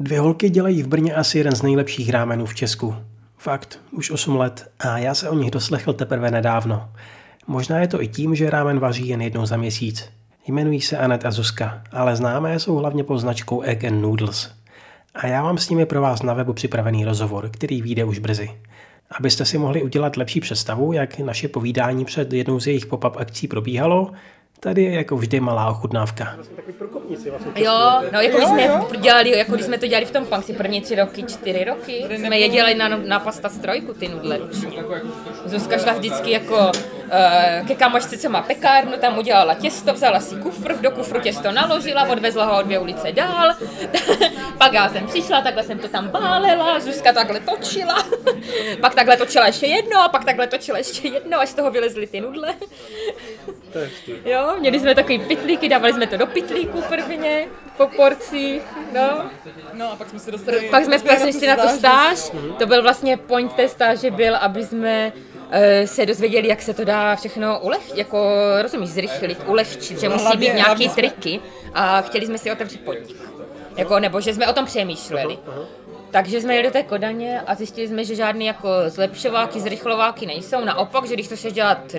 Dvě holky dělají v Brně asi jeden z nejlepších rámenů v Česku. Fakt, už 8 let a já se o nich doslechl teprve nedávno. Možná je to i tím, že rámen vaří jen jednou za měsíc. Jmenují se Anet a Zuzka, ale známé jsou hlavně pod značkou Egg and Noodles. A já mám s nimi pro vás na webu připravený rozhovor, který vyjde už brzy. Abyste si mohli udělat lepší představu, jak naše povídání před jednou z jejich pop-up akcí probíhalo, Tady je jako vždy malá ochutnávka. Jo, no jako když jsme dělali, jako když jsme to dělali v tom Punksi první tři roky, čtyři roky, jsme je dělali na, na pasta strojku ty nudle ručně. Zuzka šla vždycky jako uh, ke kamošce, co má pekárnu, tam udělala těsto, vzala si kufr, do kufru těsto naložila, odvezla ho o dvě ulice dál. Pak já jsem přišla, takhle jsem to tam bálela, Zuzka takhle točila, pak takhle točila ještě jedno, a pak takhle točila ještě jedno, až z toho vylezly ty nudle. Jo, měli jsme takový pitlíky, dávali jsme to do pitlíku prvně, po porcích, no. No a pak jsme se dostali... Pak jsme pak šli na tu stáž, to byl vlastně point té stáže byl, aby jsme eh, se dozvěděli, jak se to dá všechno uleh, jako rozumíš, zrychlit, ulehčit, že musí být nějaký triky a chtěli jsme si otevřít podnik. Jako, nebo že jsme o tom přemýšleli. Takže jsme jeli do té Kodaně a zjistili jsme, že žádný jako zlepšováky, zrychlováky nejsou. Naopak, že když to chceš dělat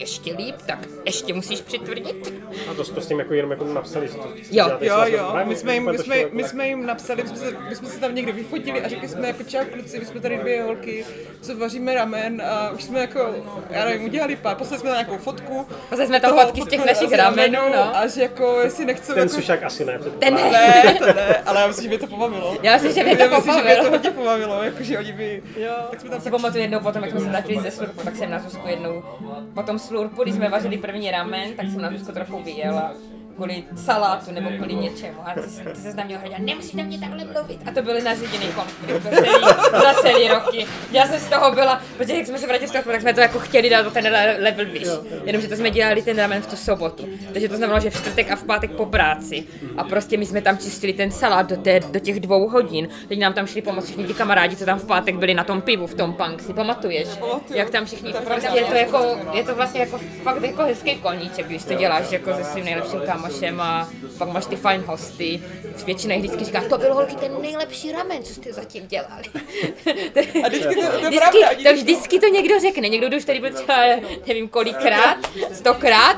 ještě líp, tak ještě musíš přitvrdit. A to, to s tím jako jenom jako napsali, že to Jo. Jo, jo, my jsme, jim, my, jsme, my jsme jim napsali, my jsme, se, my jsme se tam někde vyfotili a řekli jsme jako čau kluci, my jsme tady dvě holky, co vaříme ramen a už jsme jako, já nevím, udělali pár, poslali jsme tam nějakou fotku. Poslali jsme tam fotky z těch našich ramenů, no. A že jako, jestli nechcou Ten jako... sušák asi ne. Ten ne. Ne, to ne, ale já myslím, že mě to pobavilo. Já myslím, že mě to Já myslím, že mě to pobavilo. hodně pobavilo, jakože oni by... Jo. Tak jsme tam si pamatuju jednou potom, jak jsme se vrátili ze slurpu, tak jsem na Zuzku jednou, potom slurpu, když jsme vařili první ramen, tak jsem na Zuzku trochu vyjela kvůli salátu nebo kvůli něčemu. A ty, se- ty se na mě ohradila, nemusíš na mě takhle mluvit. A to byly nařízený konflikt za celý, za celý roky. Já jsem z toho byla, protože jak jsme se vrátili z toho, tak jsme to jako chtěli dát do ten le- level výš. Jenomže to jsme dělali ten ramen v tu sobotu. Takže to znamenalo, že v čtvrtek a v pátek po práci. A prostě my jsme tam čistili ten salát do, té, do těch dvou hodin. Teď nám tam šli pomoct všichni ti kamarádi, co tam v pátek byli na tom pivu v tom punk, si pamatuješ? Jak tam všichni, prostě je to jako, je to vlastně jako fakt jako hezký koníček, když to děláš jako se svým nejlepším kámošem a pak máš ty fajn hosty. Většina jich vždycky říká, to byl holky ten nejlepší ramen, co jste zatím dělali. A vždycky to, to je Vždycky, to vždycky to někdo řekne, někdo, kdo už tady byl třeba nevím kolikrát, stokrát